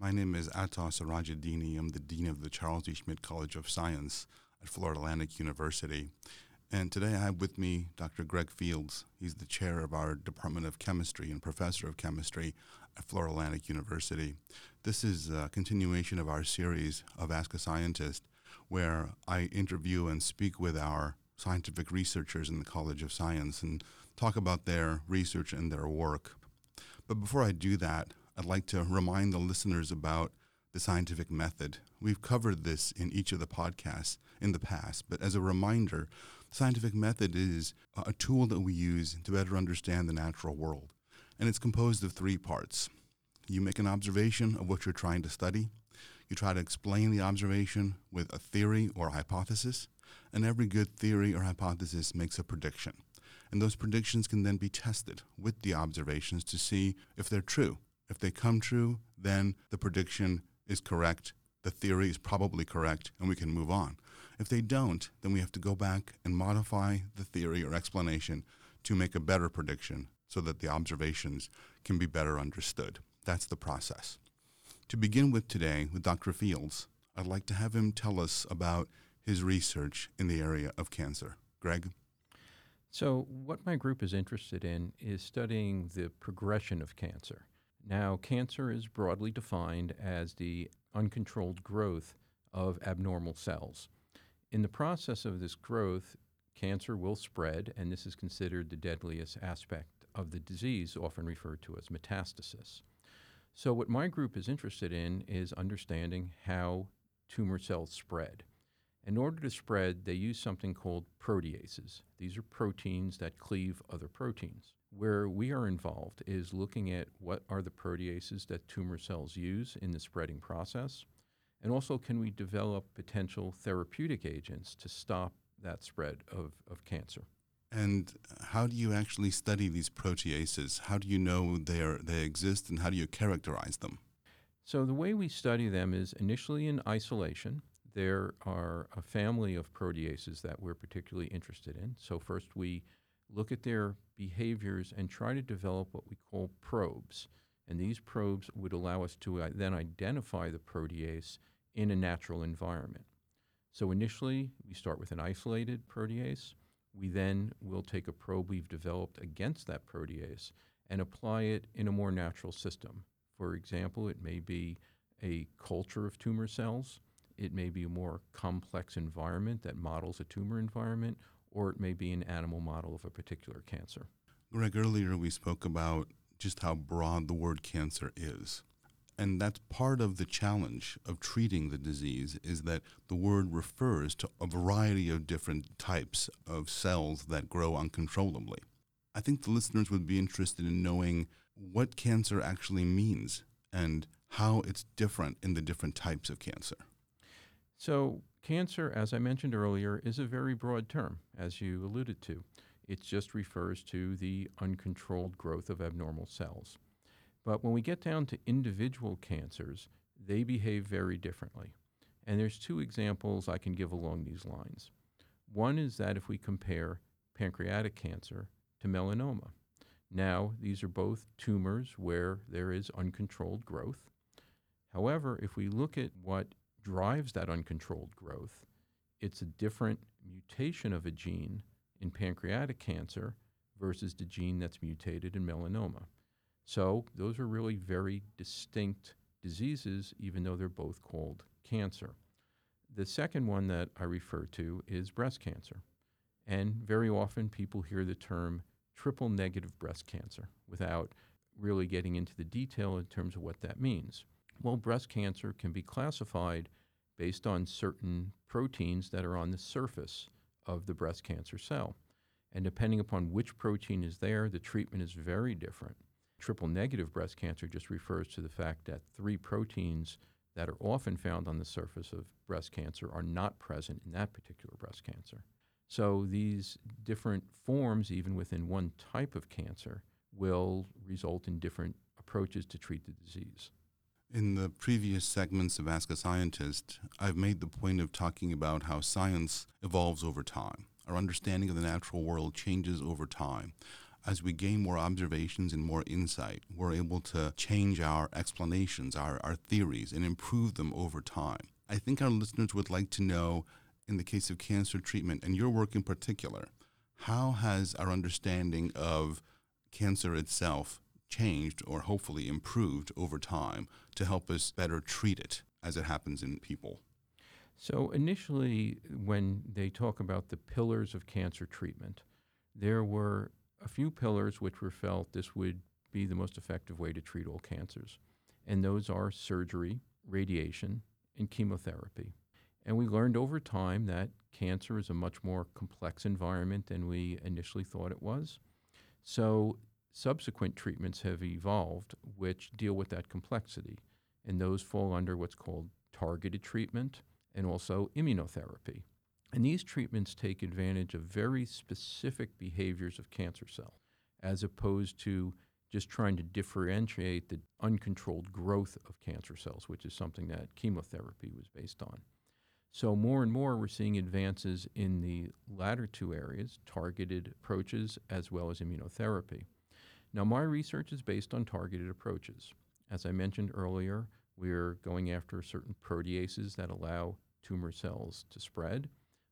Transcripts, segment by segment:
My name is Ata Sarajedini. I'm the Dean of the Charles D. Schmidt College of Science at Florida Atlantic University. And today I have with me Dr. Greg Fields. He's the chair of our Department of Chemistry and professor of chemistry at Florida Atlantic University. This is a continuation of our series of Ask a Scientist, where I interview and speak with our scientific researchers in the College of Science and talk about their research and their work. But before I do that, I'd like to remind the listeners about the scientific method. We've covered this in each of the podcasts in the past, but as a reminder, the scientific method is a tool that we use to better understand the natural world. And it's composed of three parts. You make an observation of what you're trying to study. You try to explain the observation with a theory or a hypothesis. And every good theory or hypothesis makes a prediction. And those predictions can then be tested with the observations to see if they're true. If they come true, then the prediction is correct, the theory is probably correct, and we can move on. If they don't, then we have to go back and modify the theory or explanation to make a better prediction so that the observations can be better understood. That's the process. To begin with today, with Dr. Fields, I'd like to have him tell us about his research in the area of cancer. Greg? So, what my group is interested in is studying the progression of cancer. Now, cancer is broadly defined as the uncontrolled growth of abnormal cells. In the process of this growth, cancer will spread, and this is considered the deadliest aspect of the disease, often referred to as metastasis. So, what my group is interested in is understanding how tumor cells spread. In order to spread, they use something called proteases. These are proteins that cleave other proteins. Where we are involved is looking at what are the proteases that tumor cells use in the spreading process, and also can we develop potential therapeutic agents to stop that spread of, of cancer. And how do you actually study these proteases? How do you know they, are, they exist and how do you characterize them? So, the way we study them is initially in isolation. There are a family of proteases that we're particularly interested in. So, first we look at their behaviors and try to develop what we call probes. And these probes would allow us to uh, then identify the protease in a natural environment. So initially, we start with an isolated protease. We then will take a probe we've developed against that protease and apply it in a more natural system. For example, it may be a culture of tumor cells. It may be a more complex environment that models a tumor environment, or it may be an animal model of a particular cancer. Greg, earlier we spoke about just how broad the word cancer is. And that's part of the challenge of treating the disease is that the word refers to a variety of different types of cells that grow uncontrollably. I think the listeners would be interested in knowing what cancer actually means and how it's different in the different types of cancer. So, cancer, as I mentioned earlier, is a very broad term, as you alluded to. It just refers to the uncontrolled growth of abnormal cells. But when we get down to individual cancers, they behave very differently. And there's two examples I can give along these lines. One is that if we compare pancreatic cancer to melanoma. Now, these are both tumors where there is uncontrolled growth. However, if we look at what drives that uncontrolled growth. It's a different mutation of a gene in pancreatic cancer versus the gene that's mutated in melanoma. So those are really very distinct diseases, even though they're both called cancer. The second one that I refer to is breast cancer. And very often people hear the term triple negative breast cancer without really getting into the detail in terms of what that means. Well, breast cancer can be classified based on certain proteins that are on the surface of the breast cancer cell. And depending upon which protein is there, the treatment is very different. Triple negative breast cancer just refers to the fact that three proteins that are often found on the surface of breast cancer are not present in that particular breast cancer. So these different forms, even within one type of cancer, will result in different approaches to treat the disease. In the previous segments of Ask a Scientist, I've made the point of talking about how science evolves over time. Our understanding of the natural world changes over time. as we gain more observations and more insight, we're able to change our explanations, our, our theories, and improve them over time. I think our listeners would like to know, in the case of cancer treatment, and your work in particular, how has our understanding of cancer itself changed or hopefully improved over time to help us better treat it as it happens in people? So, initially, when they talk about the pillars of cancer treatment, there were a few pillars which were felt this would be the most effective way to treat all cancers. And those are surgery, radiation, and chemotherapy. And we learned over time that cancer is a much more complex environment than we initially thought it was. So, subsequent treatments have evolved which deal with that complexity. And those fall under what's called targeted treatment and also immunotherapy. And these treatments take advantage of very specific behaviors of cancer cells, as opposed to just trying to differentiate the uncontrolled growth of cancer cells, which is something that chemotherapy was based on. So, more and more, we're seeing advances in the latter two areas targeted approaches as well as immunotherapy. Now, my research is based on targeted approaches. As I mentioned earlier, we're going after certain proteases that allow tumor cells to spread.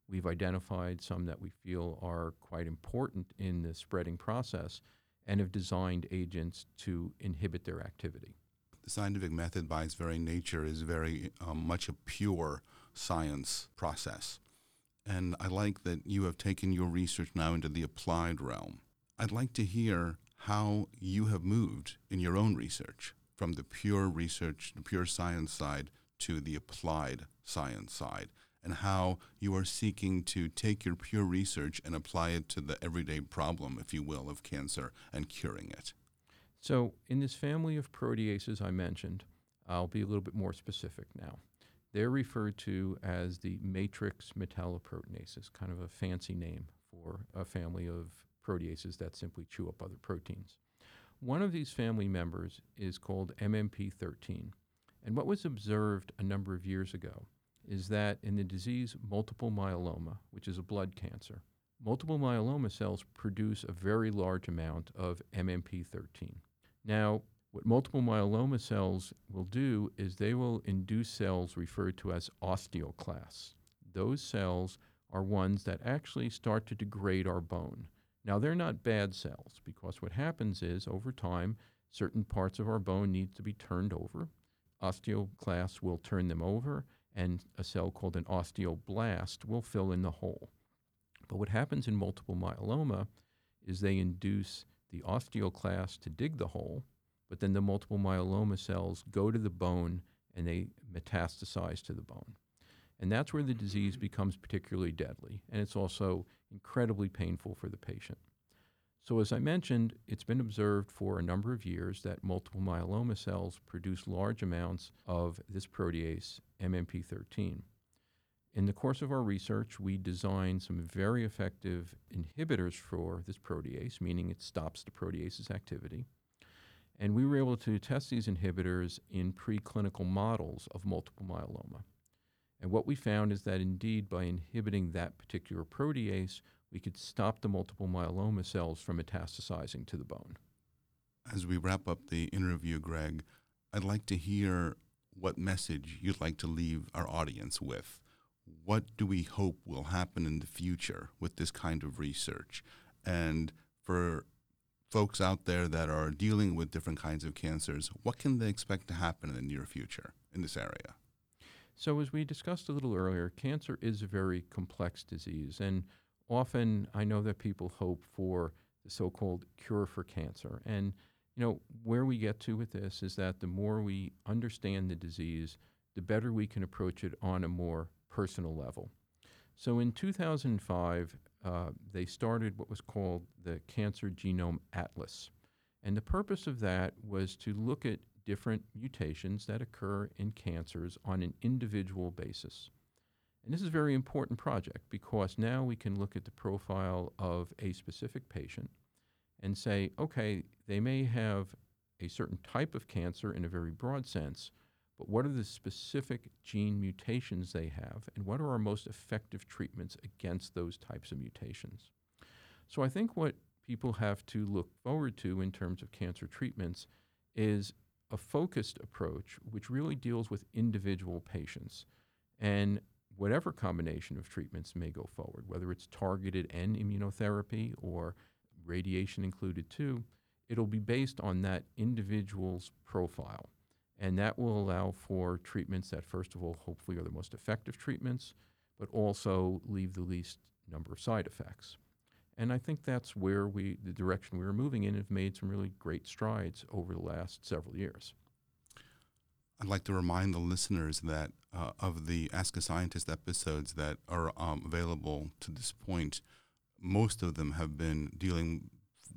We've identified some that we feel are quite important in the spreading process and have designed agents to inhibit their activity. The scientific method, by its very nature, is very um, much a pure science process. And I like that you have taken your research now into the applied realm. I'd like to hear how you have moved in your own research from the pure research, the pure science side to the applied science side and how you are seeking to take your pure research and apply it to the everyday problem, if you will, of cancer and curing it. So, in this family of proteases I mentioned, I'll be a little bit more specific now. They're referred to as the matrix metalloproteinases, kind of a fancy name for a family of proteases that simply chew up other proteins. One of these family members is called MMP13. And what was observed a number of years ago is that in the disease multiple myeloma, which is a blood cancer, multiple myeloma cells produce a very large amount of MMP13. Now, what multiple myeloma cells will do is they will induce cells referred to as osteoclasts. Those cells are ones that actually start to degrade our bone. Now, they're not bad cells because what happens is over time, certain parts of our bone need to be turned over. Osteoclasts will turn them over, and a cell called an osteoblast will fill in the hole. But what happens in multiple myeloma is they induce the osteoclast to dig the hole, but then the multiple myeloma cells go to the bone and they metastasize to the bone. And that's where the disease becomes particularly deadly. And it's also incredibly painful for the patient. So, as I mentioned, it's been observed for a number of years that multiple myeloma cells produce large amounts of this protease, MMP13. In the course of our research, we designed some very effective inhibitors for this protease, meaning it stops the protease's activity. And we were able to test these inhibitors in preclinical models of multiple myeloma. And what we found is that indeed, by inhibiting that particular protease, we could stop the multiple myeloma cells from metastasizing to the bone. As we wrap up the interview, Greg, I'd like to hear what message you'd like to leave our audience with. What do we hope will happen in the future with this kind of research? And for folks out there that are dealing with different kinds of cancers, what can they expect to happen in the near future in this area? So, as we discussed a little earlier, cancer is a very complex disease, and often I know that people hope for the so called cure for cancer. And, you know, where we get to with this is that the more we understand the disease, the better we can approach it on a more personal level. So in 2005, uh, they started what was called the Cancer Genome Atlas. And the purpose of that was to look at different mutations that occur in cancers on an individual basis. And this is a very important project because now we can look at the profile of a specific patient and say, okay, they may have a certain type of cancer in a very broad sense, but what are the specific gene mutations they have, and what are our most effective treatments against those types of mutations? So I think what people have to look forward to in terms of cancer treatments is a focused approach which really deals with individual patients. And whatever combination of treatments may go forward, whether it's targeted and immunotherapy or radiation included too, it'll be based on that individual's profile. And that will allow for treatments that, first of all, hopefully are the most effective treatments, but also leave the least number of side effects. And I think that's where we, the direction we were moving in, have made some really great strides over the last several years. I'd like to remind the listeners that uh, of the Ask a Scientist episodes that are um, available to this point, most of them have been dealing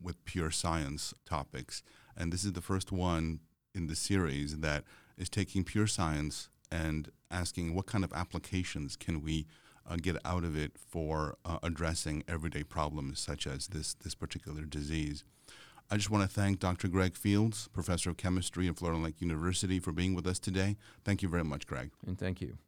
with pure science topics. And this is the first one in the series that is taking pure science and asking what kind of applications can we uh, get out of it for uh, addressing everyday problems such as this, this particular disease. I just want to thank Dr. Greg Fields, professor of chemistry at Florida Atlantic University, for being with us today. Thank you very much, Greg. And thank you.